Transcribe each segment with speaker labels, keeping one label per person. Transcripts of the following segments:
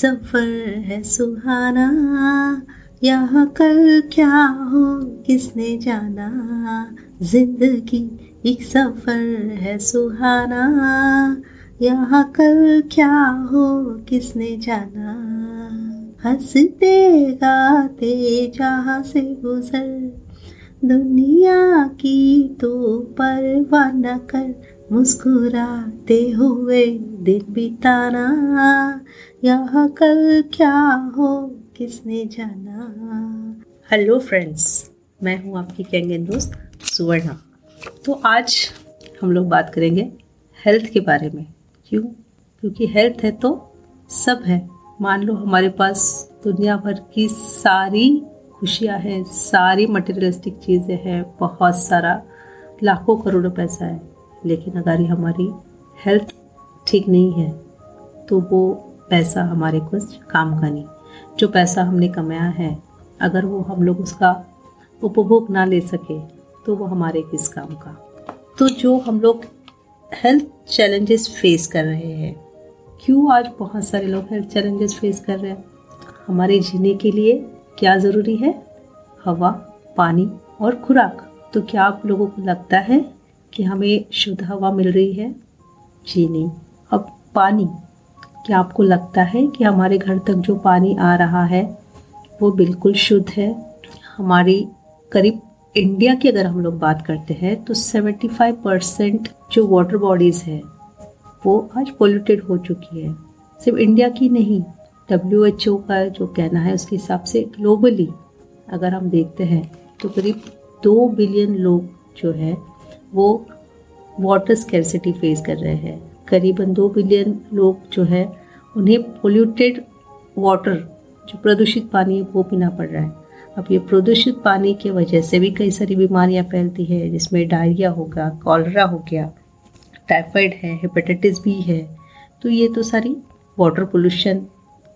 Speaker 1: सफ़र है सुहाना। यहाँ कल क्या हो, किसने जाना? ज़िंदगी एक सफ़र है सुहाना। यहाँ कल क्या हो, किसने जाना? हँसते गाते जहाँ से गुजर। दुनिया की तो परवाह न कर मुस्कुराते हुए दिन बिताना। यहाँ कल क्या हो, किसने जाना? हेलो फ्रेंड्स मैं हूँ आपकी कैंगन दोस्त सुवर्णा। तो आज हम लोग बात करेंगे हेल्थ के बारे में। क्यों? क्योंकि हेल्थ है तो सब है। मान लो हमारे पास दुनिया भर की सारी खुशियाँ हैं, सारी मटेरियलिस्टिक चीज़ें हैं, बहुत सारा लाखों करोड़ों पैसा है। लेकिन अगर हमारी हेल्थ ठीक नहीं है तो वो पैसा हमारे कुछ काम का नहीं। जो पैसा हमने कमाया है, अगर वो हम लोग उसका उपभोग ना ले सके तो वो हमारे किस काम का? तो जो हम लोग हेल्थ चैलेंजेस फेस कर रहे हैं, क्यों आज बहुत सारे लोग हेल्थ चैलेंजेस फेस कर रहे हैं? हमारे जीने के लिए क्या ज़रूरी है? हवा, पानी और खुराक। तो क्या आप लोगों को लगता है कि हमें शुद्ध हवा मिल रही है? जी नहीं। अब पानी, क्या आपको लगता है कि हमारे घर तक जो पानी आ रहा है, वो बिल्कुल शुद्ध है? हमारी करीब इंडिया की अगर हम लोग बात करते हैं तो 75 परसेंट जो वाटर बॉडीज़ है, वो आज पोल्यूटेड हो चुकी है। सिर्फ़ इंडिया की नहीं डब्ल्यू एच ओ का जो कहना है, उसके हिसाब से ग्लोबली अगर हम देखते हैं तो करीब दो बिलियन लोग जो है वो वाटर स्कैरसिटी फेस कर रहे हैं। करीबन दो बिलियन लोग जो है, उन्हें पोल्यूटेड वाटर जो प्रदूषित पानी है, वो पीना पड़ रहा है। अब ये प्रदूषित पानी की वजह से भी कई सारी बीमारियाँ फैलती है, जिसमें डायरिया हो गया कॉलरा हो गया टाइफाइड है हेपेटाइटिस बी है तो ये तो सारी वाटर पोल्यूशन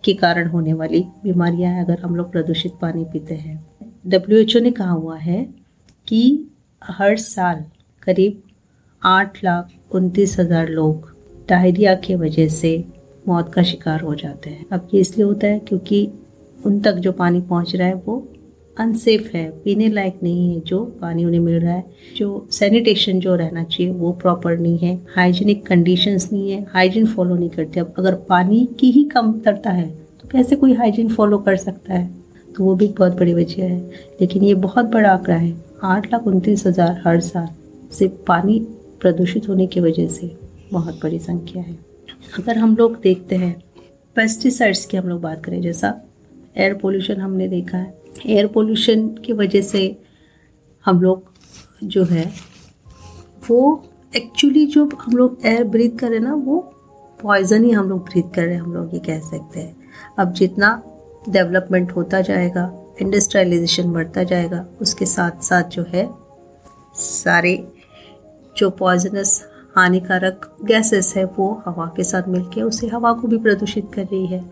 Speaker 1: के कारण होने वाली बीमारियाँ हैं, अगर हम लोग प्रदूषित पानी पीते हैं। डब्ल्यूएचओ ने कहा हुआ है कि हर साल करीब आठ लाख उनतीस हज़ार लोग डायरिया की वजह से मौत का शिकार हो जाते हैं। अब ये इसलिए होता है क्योंकि उन तक जो पानी पहुँच रहा है वो अनसेफ है, पीने लायक नहीं है, जो पानी उन्हें मिल रहा है, जो सैनिटेशन जो रहना चाहिए वो प्रॉपर नहीं है हाइजीनिक कंडीशंस नहीं है हाइजीन फॉलो नहीं करते। अब अगर पानी की ही कम कमतरता है तो कैसे कोई हाइजीन फॉलो कर सकता है? तो वो भी बहुत बड़ी वजह है। लेकिन ये बहुत बड़ा आंकड़ा है। आठ लाख उनतीस हज़ार हर साल। सिर्फ़ पानी प्रदूषित होने की वजह से बहुत बड़ी संख्या है। अगर हम लोग देखते हैं पेस्टिसाइड्स की हम लोग बात करें, जैसा एयर पोल्यूशन हमने देखा है। एयर पोल्यूशन की वजह से हम लोग जो है, वो एक्चुअली जो हम लोग एयर ब्रीथ कर रहे हैं ना, वो पॉइजन ही हम लोग ब्रीथ कर रहे हैं, हम लोग ये कह सकते हैं। अब जितना डेवलपमेंट होता जाएगा इंडस्ट्रियलाइजेशन बढ़ता जाएगा, उसके साथ साथ जो है, सारे जो पॉइजनस हानिकारक गैसेस है, वो हवा के साथ मिलके उसे हवा को भी प्रदूषित कर रही है।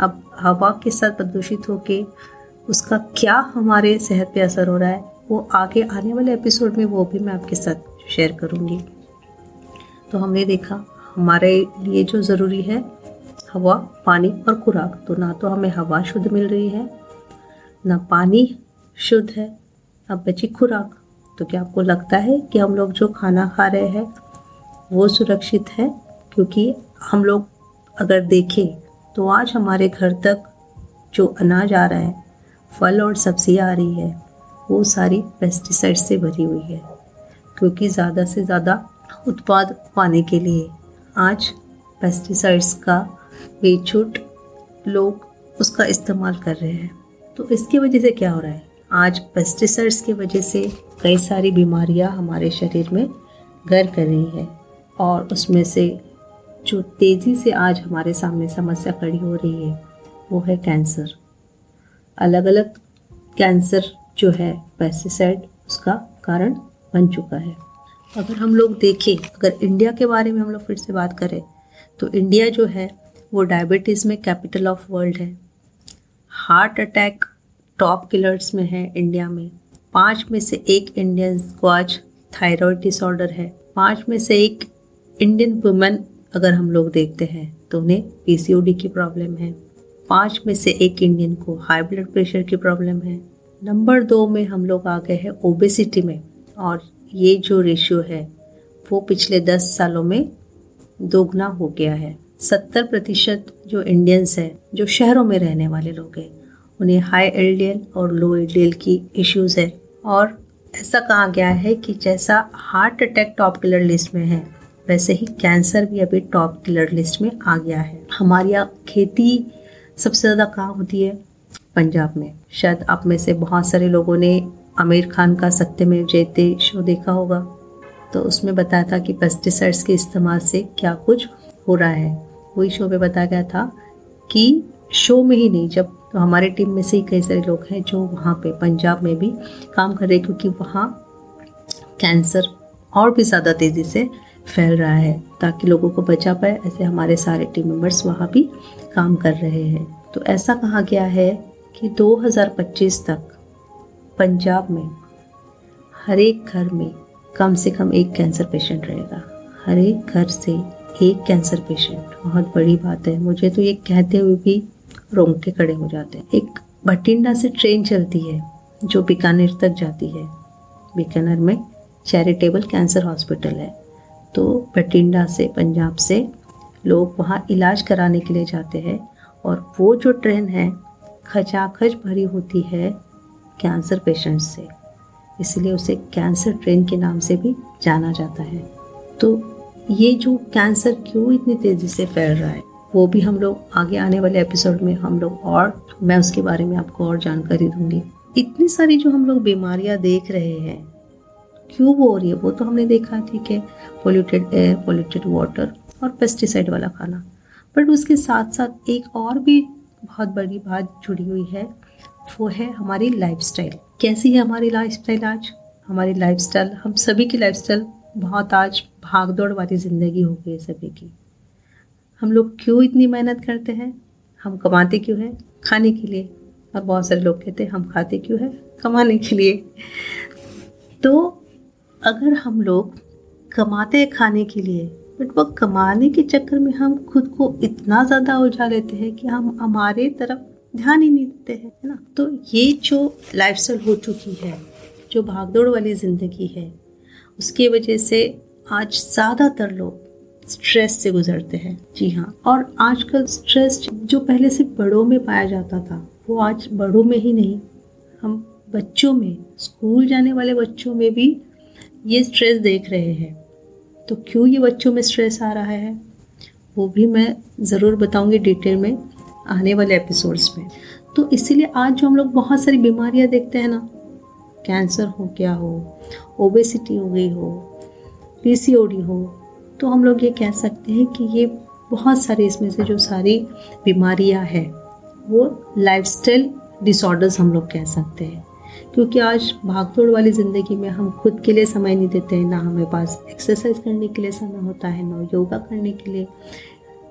Speaker 1: अब हवा के साथ प्रदूषित होके उसका क्या हमारे सेहत पे असर हो रहा है, वो आगे आने वाले एपिसोड में वो भी मैं आपके साथ शेयर करूँगी। तो हमने देखा, हमारे लिए जो ज़रूरी है, हवा, पानी और खुराक तो ना तो हमें हवा शुद्ध मिल रही है, ना पानी शुद्ध है अब बची खुराक। तो क्या आपको लगता है कि हम लोग जो खाना खा रहे हैं, वो सुरक्षित है? क्योंकि हम लोग अगर देखें तो आज हमारे घर तक जो अनाज आ रहा है, फल और सब्ज़ियाँ आ रही है, वो सारी पेस्टिसाइड से भरी हुई है। क्योंकि ज़्यादा से ज़्यादा उत्पाद पाने के लिए आज पेस्टिसाइड्स का बेछूट लोग उसका इस्तेमाल कर रहे हैं। तो इसकी वजह से क्या हो रहा है? आज पेस्टिसाइड्स की वजह से कई सारी बीमारियाँ हमारे शरीर में घर कर रही है और उसमें से जो तेज़ी से आज हमारे सामने समस्या खड़ी हो रही है, वो है कैंसर। अलग अलग कैंसर जो है पेस्टिसाइड उसका कारण बन चुका है। अगर हम लोग देखें, अगर इंडिया के बारे में हम लोग फिर से बात करें तो इंडिया जो है, वो डायबिटीज़ में कैपिटल ऑफ़ वर्ल्ड है। हार्ट अटैक टॉप किलर्स में है इंडिया में। पाँच में से एक इंडियंस को आज थायराइड डिसऑर्डर है। पाँच में से एक इंडियन वुमेन अगर हम लोग देखते हैं तो उन्हें पीसीओडी की प्रॉब्लम है। पाँच में से एक इंडियन को हाई ब्लड प्रेशर की प्रॉब्लम है। नंबर दो में हम लोग आ गए हैं ओबेसिटी में। और ये जो रेशियो है, वो पिछले दस सालों में दोगुना हो गया है। सत्तर प्रतिशत जो इंडियंस हैं, जो शहरों में रहने वाले लोग हैं, उन्हें हाई एलडीएल और लो एलडीएल की इश्यूज़ है। और ऐसा कहा गया है कि जैसा heart attack top killer list में है, वैसे ही कैंसर भी अभी टॉप किलर लिस्ट में आ गया है। हमारी यहाँ खेती सबसे ज़्यादा कहाँ होती है? पंजाब में। शायद आप में से बहुत सारे लोगों ने आमिर खान का सत्य में जयते शो देखा होगा। तो उसमें बताया था कि पेस्टिसाइड्स के इस्तेमाल से क्या कुछ हो रहा है। वही शो में बताया गया था कि शो में ही नहीं, जब तो हमारे टीम में से ही कई सारे लोग हैं जो वहाँ पे पंजाब में भी काम कर रहे हैं क्योंकि वहाँ कैंसर और भी ज़्यादा तेज़ी से फैल रहा है ताकि लोगों को बचा पाए, ऐसे हमारे सारे टीम मेंबर्स वहाँ भी काम कर रहे हैं। तो ऐसा कहा गया है कि 2025 तक पंजाब में हर एक घर में कम से कम एक कैंसर पेशेंट रहेगा। हर एक घर से एक कैंसर पेशेंट बहुत बड़ी बात है। मुझे तो ये कहते हुए भी रोंगटे खड़े हो जाते हैं। एक बठिंडा से ट्रेन चलती है, जो बीकानेर तक जाती है। बीकानेर में चैरिटेबल कैंसर हॉस्पिटल है। तो बठिंडा से, पंजाब से लोग वहाँ इलाज कराने के लिए जाते हैं और वो जो ट्रेन है, खचाखच भरी होती है कैंसर पेशेंट्स से। इसलिए उसे कैंसर ट्रेन के नाम से भी जाना जाता है। तो ये जो कैंसर क्यों इतनी तेज़ी से फैल रहा है? वो भी हम लोग आगे आने वाले एपिसोड में हम लोग और, मैं उसके बारे में आपको और जानकारी दूँगी। इतनी सारी जो हम लोग बीमारियाँ देख रहे हैं, क्यों वो हो रही है? वो तो हमने देखा, ठीक है पोल्यूटेड एयर पोल्यूटेड वाटर और पेस्टिसाइड वाला खाना। बट उसके साथ साथ एक और भी बहुत बड़ी बात जुड़ी हुई है, वो है हमारी लाइफस्टाइल कैसी है हमारी लाइफस्टाइल आज? हमारी लाइफस्टाइल हम सभी की लाइफस्टाइल बहुत आज भाग दौड़ वाली ज़िंदगी हो गई है सभी की। हम लोग क्यों इतनी मेहनत करते हैं? हम कमाते क्यों हैं? खाने के लिए। और बहुत सारे लोग कहते हैं, हम खाते क्यों हैं? कमाने के लिए। तो अगर हम लोग कमाते हैं खाने के लिए बट वो कमाने के चक्कर में हम खुद को इतना ज़्यादा उलझा लेते हैं कि हम हमारे तरफ़ ध्यान ही नहीं देते हैं, है ना? तो ये जो लाइफस्टाइल हो चुकी है, जो भागदौड़ वाली ज़िंदगी है, उसकी वजह से आज ज़्यादातर लोग स्ट्रेस से गुजरते हैं। जी हाँ और आजकल स्ट्रेस जो पहले से बड़ों में पाया जाता था, वो आज बड़ों में ही नहीं। हम बच्चों में, स्कूल जाने वाले बच्चों में भी ये स्ट्रेस देख रहे हैं। तो क्यों ये बच्चों में स्ट्रेस आ रहा है? वो भी मैं ज़रूर बताऊँगी डिटेल में आने वाले एपिसोड्स में। तो इसीलिए आज जो हम लोग बहुत सारी बीमारियाँ देखते हैं ना कैंसर हो क्या हो ओबेसिटी हो गई हो पीसीओडी हो तो हम लोग ये कह सकते हैं कि ये बहुत सारे इसमें से जो सारी बीमारियाँ हैं, वो लाइफस्टाइल डिसऑर्डर्स हम लोग कह सकते हैं। क्योंकि आज भागदौड़ वाली ज़िंदगी में हम खुद के लिए समय नहीं देते हैं, ना हमें पास एक्सरसाइज करने के लिए समय होता है, ना योगा करने के लिए।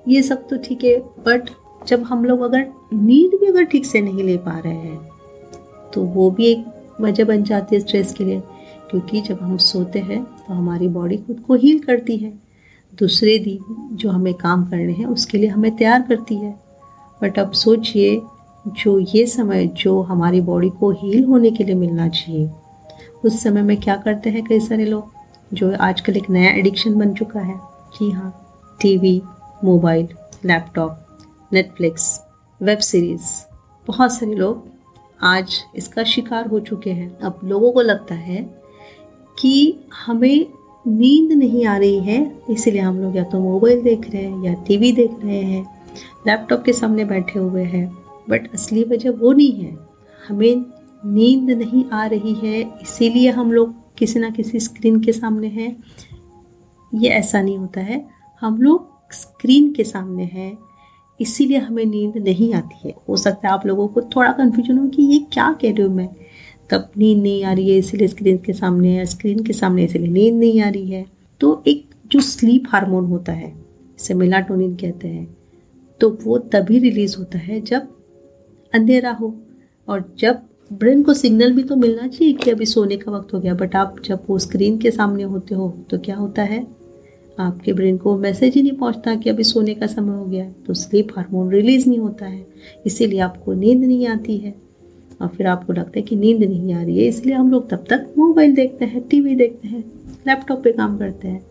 Speaker 1: ये सब तो ठीक है बट जब हम लोग अगर नींद भी अगर ठीक से नहीं ले पा रहे हैं तो वो भी एक वजह बन जाती है स्ट्रेस के लिए। क्योंकि जब हम सोते हैं तो हमारी बॉडी खुद को हील करती है। दूसरे दिन जो हमें काम करने हैं, उसके लिए हमें तैयार करती है। बट अब सोचिए, जो ये समय, जो हमारी बॉडी को हील होने के लिए मिलना चाहिए, उस समय में क्या करते हैं कई सारे लोग? जो आजकल एक नया एडिक्शन बन चुका है। जी हाँ TV mobile laptop Netflix web series बहुत सारे लोग आज इसका शिकार हो चुके हैं। अब लोगों को लगता है कि हमें नींद नहीं आ रही है, इसीलिए हम लोग या तो मोबाइल देख रहे हैं या टीवी देख रहे हैं, लैपटॉप के सामने बैठे हुए हैं। बट असली वजह वो नहीं है। हमें नींद नहीं आ रही है, इसीलिए हम लोग किसी ना किसी स्क्रीन के सामने हैं। ये ऐसा नहीं होता है। हम लोग स्क्रीन के सामने हैं, इसीलिए हमें नींद नहीं आती है। हो सकता है आप लोगों को थोड़ा कन्फ्यूज़न हो कि ये क्या कह रही हूँ मैं? तब नींद नहीं आ रही है, इसीलिए स्क्रीन के सामने है स्क्रीन के सामने इसलिए नींद नहीं आ रही है। तो एक जो स्लीप हार्मोन होता है, इसे मिलाटोनिन कहते हैं तो वो तभी रिलीज़ होता है जब अंधेरा हो। और जब ब्रेन को सिग्नल भी तो मिलना चाहिए कि अभी सोने का वक्त हो गया बट आप जब वो स्क्रीन के सामने होते हो तो क्या होता है? आपके ब्रेन को मैसेज ही नहीं पहुँचता कि अभी सोने का समय हो गया तो स्लीप हार्मोन रिलीज़ नहीं होता है। इसीलिए आपको नींद नहीं आती है। और फिर आपको लगता है कि नींद नहीं आ रही है, इसलिए हम लोग तब तक मोबाइल देखते हैं, टीवी देखते हैं, लैपटॉप पे काम करते हैं।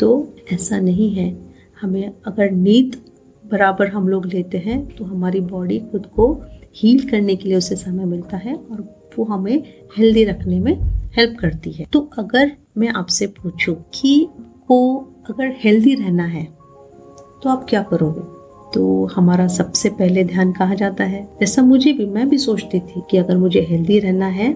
Speaker 1: तो ऐसा नहीं है। हमें अगर नींद बराबर हम लोग लेते हैं तो हमारी बॉडी खुद को हील करने के लिए उसे समय मिलता है और वो हमें हेल्दी रखने में हेल्प करती है। तो अगर मैं आपसे पूछूँ कि को अगर हेल्दी रहना है तो आप क्या करोगे? तो हमारा सबसे पहले ध्यान कहा जाता है? जैसा मुझे भी, मैं भी सोचती थी कि अगर मुझे हेल्दी रहना है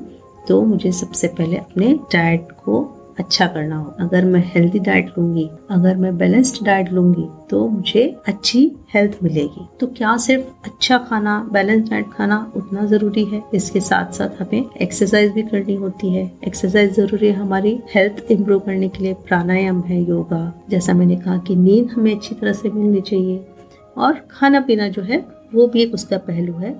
Speaker 1: तो मुझे सबसे पहले अपने डाइट को अच्छा करना हो। अगर मैं हेल्दी डाइट लूँगी, अगर मैं बैलेंस्ड डाइट लूँगी तो मुझे अच्छी हेल्थ मिलेगी। तो क्या सिर्फ़ अच्छा खाना बैलेंस डाइट खाना उतना ज़रूरी है? इसके साथ साथ हमें एक्सरसाइज भी करनी होती है। एक्सरसाइज ज़रूरी है हमारी हेल्थ इम्प्रूव करने के लिए। प्राणायाम है, योगा। जैसा मैंने कहा कि नींद हमें अच्छी तरह से मिलनी चाहिए। और खाना पीना जो है, वो भी एक उसका पहलू है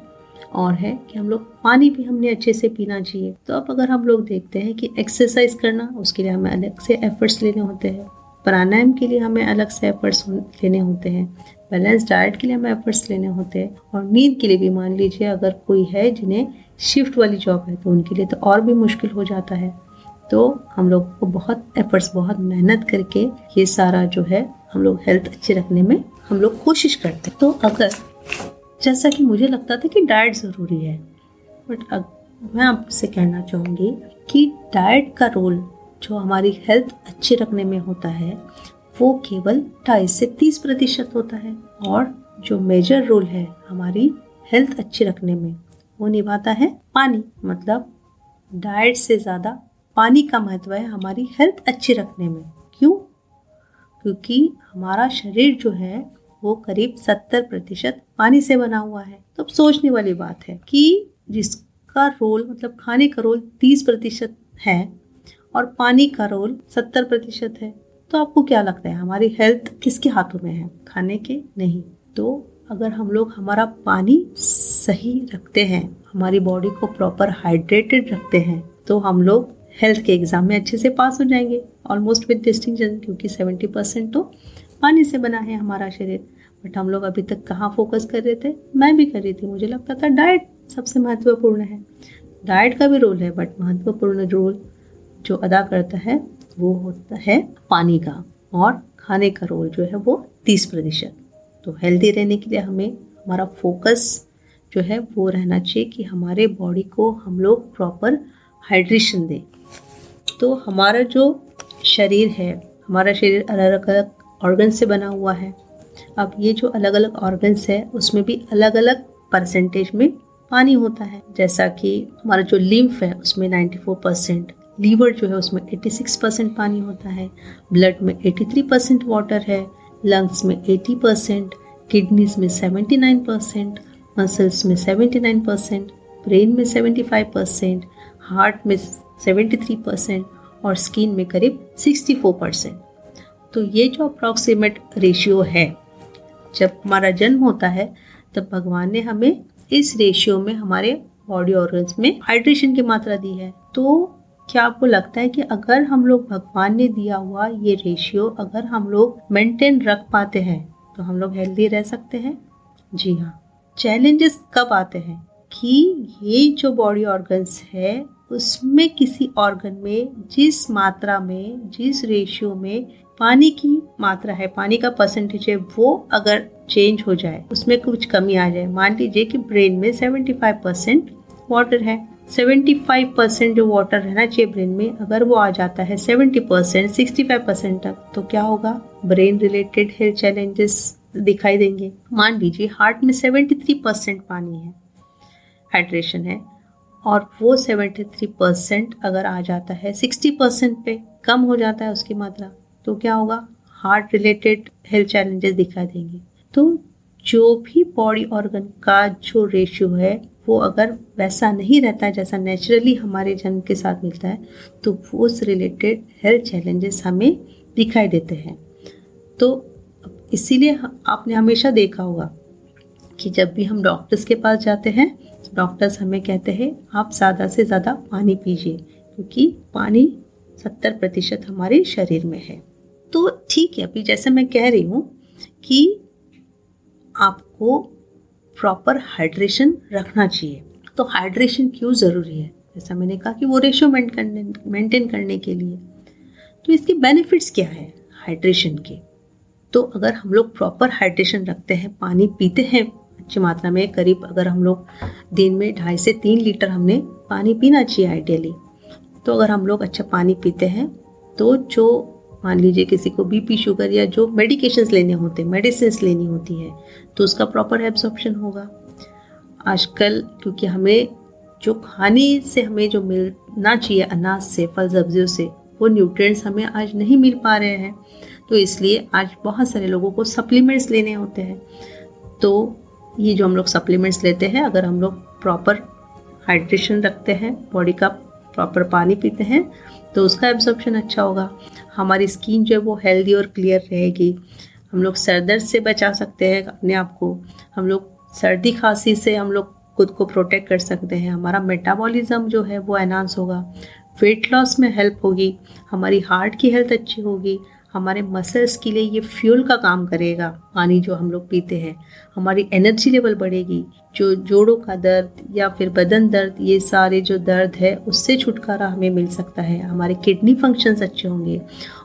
Speaker 1: और है कि हम लोग पानी भी हमने अच्छे से पीना चाहिए। तो अब अगर हम लोग देखते हैं कि एक्सरसाइज करना, उसके लिए हमें अलग से एफर्ट्स लेने होते हैं। प्राणायाम के लिए हमें अलग से एफर्ट्स लेने होते हैं। बैलेंस डाइट के लिए हमें एफर्ट्स लेने होते हैं। और नींद के लिए भी मान लीजिए, अगर कोई है जिन्हें शिफ्ट वाली जॉब है तो उनके लिए तो और भी मुश्किल हो जाता है। तो हम लोग को बहुत एफर्ट्स बहुत मेहनत करके ये सारा जो है, हम लोग हेल्थ अच्छे रखने में हम लोग कोशिश करते तो अगर, जैसा कि मुझे लगता था कि डाइट ज़रूरी है बट अब मैं आपसे कहना चाहूँगी कि डाइट का रोल जो हमारी हेल्थ अच्छी रखने में होता है, वो केवल ढाई से तीस प्रतिशत होता है और जो मेजर रोल है हमारी हेल्थ अच्छी रखने में, वो निभाता है पानी। मतलब डाइट से ज़्यादा पानी का महत्व है हमारी हेल्थ अच्छी रखने में। क्यों? क्योंकि हमारा शरीर जो है, वो करीब सत्तर प्रतिशत पानी से बना हुआ है। तो अब सोचने वाली बात है कि जिसका रोल मतलब खाने का रोल तीस प्रतिशत है और पानी का रोल सत्तर प्रतिशत है तो आपको क्या लगता है, हमारी हेल्थ किसके हाथों में है, खाने के? नहीं। तो अगर हम लोग हमारा पानी सही रखते हैं, हमारी बॉडी को प्रॉपर हाइड्रेटेड रखते हैं तो हम लोग हेल्थ के एग्ज़ाम में अच्छे से पास हो जाएँगे। ऑलमोस्ट विद डिस्टिंक्शन क्योंकि सेवेंटी परसेंट तो पानी से बना है हमारा शरीर। बट हम लोग अभी तक कहाँ फोकस कर रहे थे? मैं भी कर रही थी। मुझे लगता था डाइट सबसे महत्वपूर्ण है। डाइट का भी रोल है बट महत्वपूर्ण रोल जो अदा करता है, वो होता है पानी का। और खाने का रोल जो है वो तीस प्रतिशत। तो हेल्दी रहने के लिए हमें, हमारा फोकस जो है वो रहना चाहिए कि हमारे बॉडी को हम लोग प्रॉपर हाइड्रेशन दें। तो हमारा जो शरीर है, हमारा शरीर अलग अलग ऑर्गन से बना हुआ है। अब ये जो अलग अलग ऑर्गन्स है, उसमें भी अलग अलग परसेंटेज में पानी होता है। जैसा कि हमारा जो लिम्फ है, उसमें 94 परसेंट लीवर जो है, उसमें 86 परसेंट पानी होता है। ब्लड में 83 परसेंट वाटर है लंग्स में 80 परसेंट किडनीज में 79 परसेंट मसल्स में 79 परसेंट ब्रेन में 75 परसेंट हार्ट में 73 परसेंट और स्किन में करीब 64 परसेंट। तो ये जो अप्रॉक्सीमेट रेशियो है, जब हमारा जन्म होता है, तब भगवान ने हमें इस रेशियो में हमारे बॉडी ऑर्गन्स में हाइड्रेशन की मात्रा दी है। तो क्या आपको लगता है कि अगर हम लोग भगवान ने दिया हुआ ये रेशियो अगर हम लोग मेंटेन रख पाते हैं तो हम लोग हेल्दी रह सकते हैं? जी हाँ। चैलेंजेस कब आते हैं कि ये जो बॉडी ऑर्गन्स है उसमें किसी ऑर्गन में, जिस मात्रा में, जिस रेशियो में पानी की मात्रा है, पानी का परसेंटेज है, वो अगर चेंज हो जाए, उसमें कुछ कमी आ जाए, मान लीजिए कि ब्रेन में 75 परसेंट वाटर है। 75 परसेंट जो वाटर रहना चाहिए ब्रेन में, अगर वो आ जाता है 70 परसेंट सिक्सटी परसेंट तक तो क्या होगा? ब्रेन रिलेटेड हेल्थ चैलेंजेस दिखाई देंगे। मान लीजिए हार्ट में 73 परसेंट पानी है हाइड्रेशन है और वो 73 परसेंट अगर आ जाता है 60 परसेंट पे कम हो जाता है उसकी मात्रा तो क्या होगा? हार्ट रिलेटेड हेल्थ चैलेंजेस दिखाई देंगे। तो जो भी बॉडी ऑर्गन का जो रेशियो है, वो अगर वैसा नहीं रहता है, जैसा नेचुरली हमारे जन्म के साथ मिलता है तो वो उस रिलेटेड हेल्थ चैलेंजेस हमें दिखाई देते हैं। तो इसीलिए आपने हमेशा देखा होगा कि जब भी हम डॉक्टर्स के पास जाते हैं डॉक्टर्स हमें कहते हैं, आप ज़्यादा से ज़्यादा पानी पीजिए, क्योंकि पानी सत्तर प्रतिशत हमारे शरीर में है। तो ठीक है, अभी जैसे मैं कह रही हूँ कि आपको प्रॉपर हाइड्रेशन रखना चाहिए। तो हाइड्रेशन क्यों ज़रूरी है? जैसा मैंने कहा कि वो रेशियो मेंटेन करने के लिए। तो इसके बेनिफिट्स क्या है हाइड्रेशन के? तो अगर हम लोग प्रॉपर हाइड्रेशन रखते हैं, पानी पीते हैं अच्छी मात्रा में करीब अगर हम लोग दिन में ढाई से तीन लीटर हमने पानी पीना चाहिए आइडियली तो अगर हम लोग अच्छा पानी पीते हैं तो जो मान लीजिए किसी को बीपी शुगर या जो मेडिकेशंस लेने होते हैं मेडिसिन लेनी होती है तो उसका प्रॉपर एब्जॉर्प्शन होगा। आजकल क्योंकि हमें जो खाने से हमें जो मिलना चाहिए, अनाज से, फल सब्जियों से, वो न्यूट्रिएंट्स हमें आज नहीं मिल पा रहे हैं। तो इसलिए आज बहुत सारे लोगों को सप्लीमेंट्स लेने होते हैं। तो ये जो हम लोग सप्लीमेंट्स लेते हैं, अगर हम लोग प्रॉपर हाइड्रेशन रखते हैं बॉडी का प्रॉपर पानी पीते हैं तो उसका एब्जॉर्प्शन अच्छा होगा। हमारी स्किन जो है वो हेल्दी और क्लियर रहेगी। हम लोग सर दर्द से बचा सकते हैं अपने आप को। हम लोग सर्दी खांसी से हम लोग खुद को प्रोटेक्ट कर सकते हैं। हमारा मेटाबॉलिज्म जो है वो एनहांस होगा। वेट लॉस में हेल्प होगी। हमारी हार्ट की हेल्थ अच्छी होगी। हमारे मसल्स के लिए ये फ्यूल का काम करेगा, पानी जो हम लोग पीते हैं। हमारी एनर्जी लेवल बढ़ेगी, जो जोड़ों का दर्द या फिर बदन दर्द, ये सारे जो दर्द है, उससे छुटकारा हमें मिल सकता है। हमारे किडनी फ़ंक्शंस अच्छे होंगे।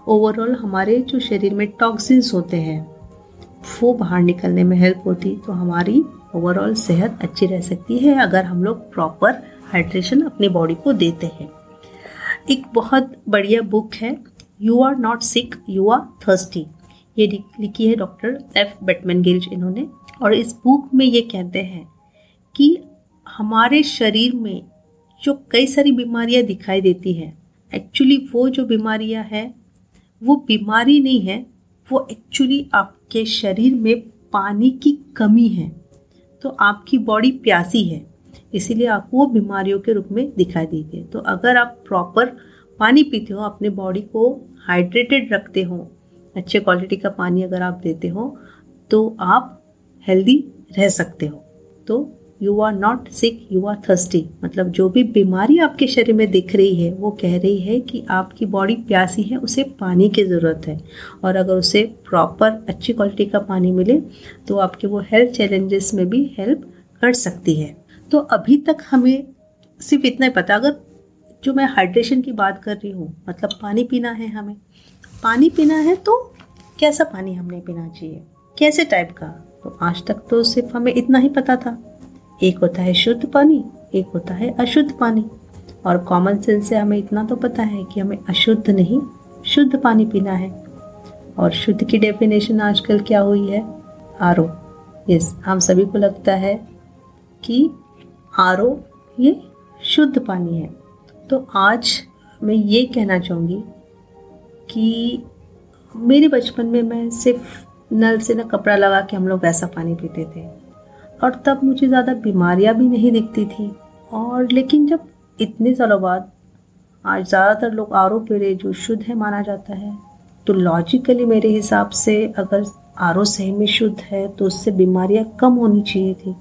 Speaker 1: ओवरऑल हमारे जो शरीर में टॉक्सिन्स होते हैं, वो बाहर निकलने में हेल्प होती तो हमारी ओवरऑल सेहत अच्छी रह सकती है, अगर हम लोग प्रॉपर हाइड्रेशन अपनी बॉडी को देते हैं। एक बहुत बढ़िया बुक है you are not sick you are thirsty ये लिखी है डॉक्टर एफ़ बेटमैन गिल्ज इन्होंने। और इस बुक में ये कहते हैं कि हमारे शरीर में जो कई सारी बीमारियाँ दिखाई देती है एक्चुअली वो जो बीमारियाँ हैं, वो बीमारी नहीं है, वो एक्चुअली आपके शरीर में पानी की कमी है। तो आपकी बॉडी प्यासी है, इसीलिए आपको वो बीमारियों के रूप में दिखाई देती है। तो अगर आप प्रॉपर पानी पीते हो, अपने बॉडी को हाइड्रेटेड रखते हो, अच्छे क्वालिटी का पानी अगर आप देते हो तो आप हेल्दी रह सकते हो। तो you are not sick you are thirsty मतलब जो भी बीमारी आपके शरीर में दिख रही है, वो कह रही है कि आपकी बॉडी प्यासी है, उसे पानी की ज़रूरत है। और अगर उसे प्रॉपर अच्छी क्वालिटी का पानी मिले तो आपके वो हेल्थ चैलेंजेस में भी हेल्प कर सकती है। तो अभी तक हमें सिर्फ़ इतना ही पता। अगर जो मैं हाइड्रेशन की बात कर रही हूँ मतलब पानी पीना है हमें। पानी पीना है तो कैसा पानी हमने पीना चाहिए? कैसे टाइप का? तो आज तक तो सिर्फ़ हमें इतना ही पता था। एक होता है शुद्ध पानी, एक होता है अशुद्ध पानी। और कॉमन सेंस से हमें इतना तो पता है कि हमें अशुद्ध नहीं, शुद्ध पानी पीना है। और शुद्ध की डेफिनेशन आजकल क्या हुई है? आर ओ यस हम सभी को लगता है कि आर ओ ये शुद्ध पानी है। तो आज मैं ये कहना चाहूँगी कि मेरे बचपन में मैं सिर्फ़ नल से ना कपड़ा लगा के हम लोग वैसा पानी पीते थे। और तब मुझे ज़्यादा बीमारियाँ भी नहीं दिखती थी। और लेकिन जब इतने सालों बाद आज ज़्यादातर लोग आर पी रहे जो शुद्ध है माना जाता है तो लॉजिकली मेरे हिसाब से अगर आर ओ सही में शुद्ध है तो उससे बीमारियाँ कम होनी चाहिए थी।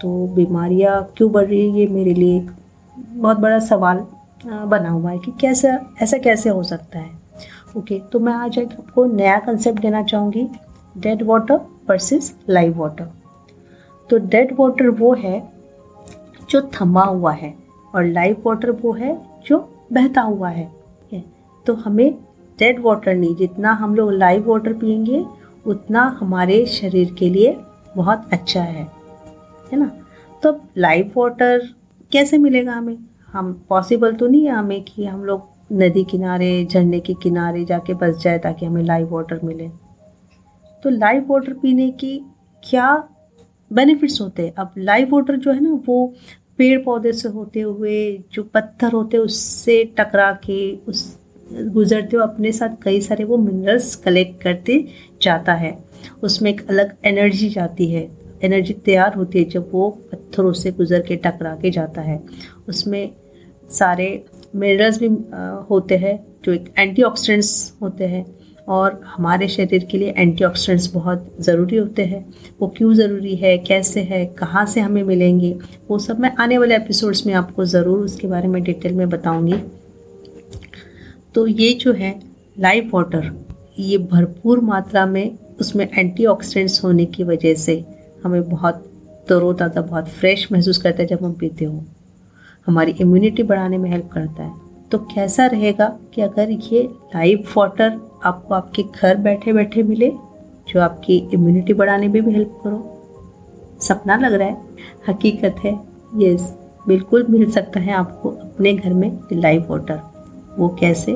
Speaker 1: तो बीमारियाँ क्यों बढ़ रही है, ये मेरे लिए एक बहुत बड़ा सवाल बना हुआ है कि कैसा ऐसा कैसे हो सकता है? ओके okay, तो मैं आज एक आपको नया कंसेप्ट देना चाहूँगी dead water versus live water तो डेड वाटर वो है जो थमा हुआ है और लाइव वाटर वो है जो बहता हुआ है। तो हमें डेड वाटर नहीं जितना हम लोग लाइव वाटर पियेंगे उतना हमारे शरीर के लिए बहुत अच्छा है। है ना? तो लाइव वाटर कैसे मिलेगा हमें? हम पॉसिबल तो नहीं है हमें कि हम लोग नदी किनारे, झरने के किनारे जाके बस जाए ताकि हमें लाइव वाटर मिले। तो लाइव वाटर पीने की क्या बेनिफिट्स होते हैं? अब लाइव वाटर जो है ना, वो पेड़ पौधे से होते हुए, जो पत्थर होते हैं, उससे टकरा के, उस गुजरते हुए अपने साथ कई सारे वो मिनरल्स कलेक्ट करते जाता है। उसमें एक अलग एनर्जी जाती है। एनर्जी तैयार होती है जब वो पत्थरों से गुजर के टकरा के जाता है। उसमें सारे मिनरल्स भी होते हैं, जो एक एंटीऑक्सीडेंट्स होते हैं और हमारे शरीर के लिए एंटीऑक्सीडेंट्स बहुत ज़रूरी होते हैं। वो क्यों ज़रूरी है, कैसे है, कहाँ से हमें मिलेंगे, वो सब मैं आने वाले एपिसोड्स में आपको ज़रूर उसके बारे में डिटेल में बताऊँगी। तो ये जो है लाइव वाटर ये भरपूर मात्रा में उसमें एंटीऑक्सीडेंट्स होने की वजह से हमें बहुत तरोताज़ा, बहुत फ्रेश महसूस करता है जब हम पीते हो। हमारी इम्यूनिटी बढ़ाने में हेल्प करता है। तो कैसा रहेगा कि अगर ये लाइव वाटर आपको आपके घर बैठे बैठे मिले, जो आपकी इम्यूनिटी बढ़ाने में भी हेल्प करो। सपना लग रहा है, हकीकत है यस बिल्कुल मिल सकता है आपको अपने घर में लाइव वाटर वो कैसे?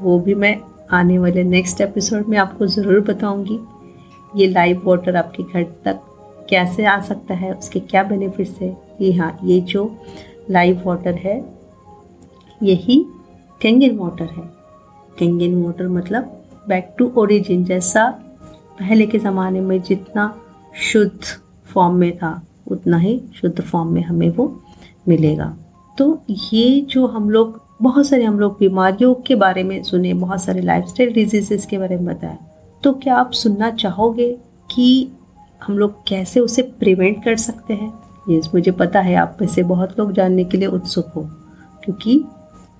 Speaker 1: वो भी मैं आने वाले नेक्स्ट एपिसोड में आपको ज़रूर बताऊँगी। ये लाइव वाटर आपके घर तक कैसे आ सकता है, उसके क्या बेनिफिट्स है? ये हाँ ये जो लाइव वाटर है, यही कैंगन वाटर है। कैंगन वाटर मतलब बैक टू ओरिजिन जैसा पहले के ज़माने में जितना शुद्ध फॉर्म में था, उतना ही शुद्ध फॉर्म में हमें वो मिलेगा। तो ये जो हम लोग, बहुत सारे हम लोग बीमारियों के बारे में सुने, बहुत सारे लाइफ स्टाइल डिजीजेस के बारे में बताया। तो क्या आप सुनना चाहोगे कि हम लोग कैसे उसे प्रिवेंट कर सकते हैं? ये मुझे पता है, आप में से बहुत लोग जानने के लिए उत्सुक हो, क्योंकि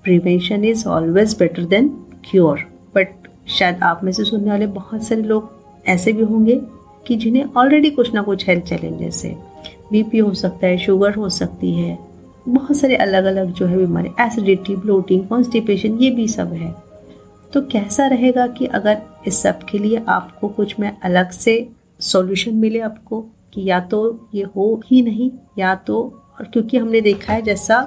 Speaker 1: prevention is always better than cure but शायद आप में से सुनने वाले बहुत सारे लोग ऐसे भी होंगे कि जिन्हें ऑलरेडी कुछ ना कुछ हेल्थ चैलेंजेस है बीपी हो सकता है शुगर हो सकती है, बहुत सारे अलग अलग जो है बीमारी एसिडिटी ब्लोटिंग कॉन्स्टिपेशन ये भी सब है। तो कैसा रहेगा कि अगर इस सब के लिए आपको कुछ मैं अलग से सॉल्यूशन मिले आपको कि या तो ये हो ही नहीं, या तो और क्योंकि हमने देखा है जैसा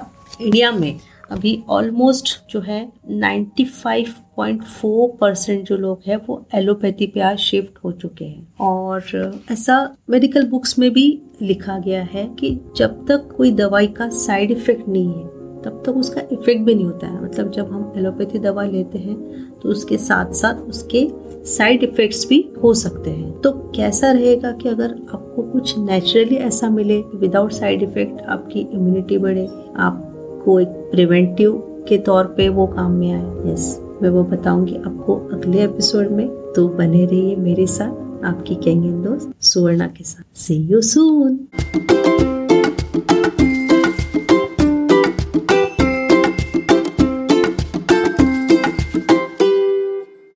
Speaker 1: इंडिया में अभी ऑलमोस्ट जो है 95.4 परसेंट जो लोग हैं वो एलोपैथी पे आज शिफ्ट हो चुके हैं। और ऐसा मेडिकल बुक्स में भी लिखा गया है कि जब तक कोई दवाई का साइड इफ़ेक्ट नहीं है, तब तक उसका इफ़ेक्ट भी नहीं होता है। मतलब जब हम एलोपैथी दवा लेते हैं तो उसके साथ साथ उसके साइड इफेक्ट्स भी हो सकते हैं। तो कैसा रहेगा कि अगर आपको कुछ नेचुरली ऐसा मिले विदाउट साइड इफ़ेक्ट आपकी इम्यूनिटी बढ़े, आपको एक प्रिवेंटिव के तौर पे वो काम में आए। यस मैं वो बताऊँगी आपको अगले एपिसोड में। तो बने रहिए मेरे साथ, आपकी कैंगन दोस्त सुवर्णा के साथ। सी यू सून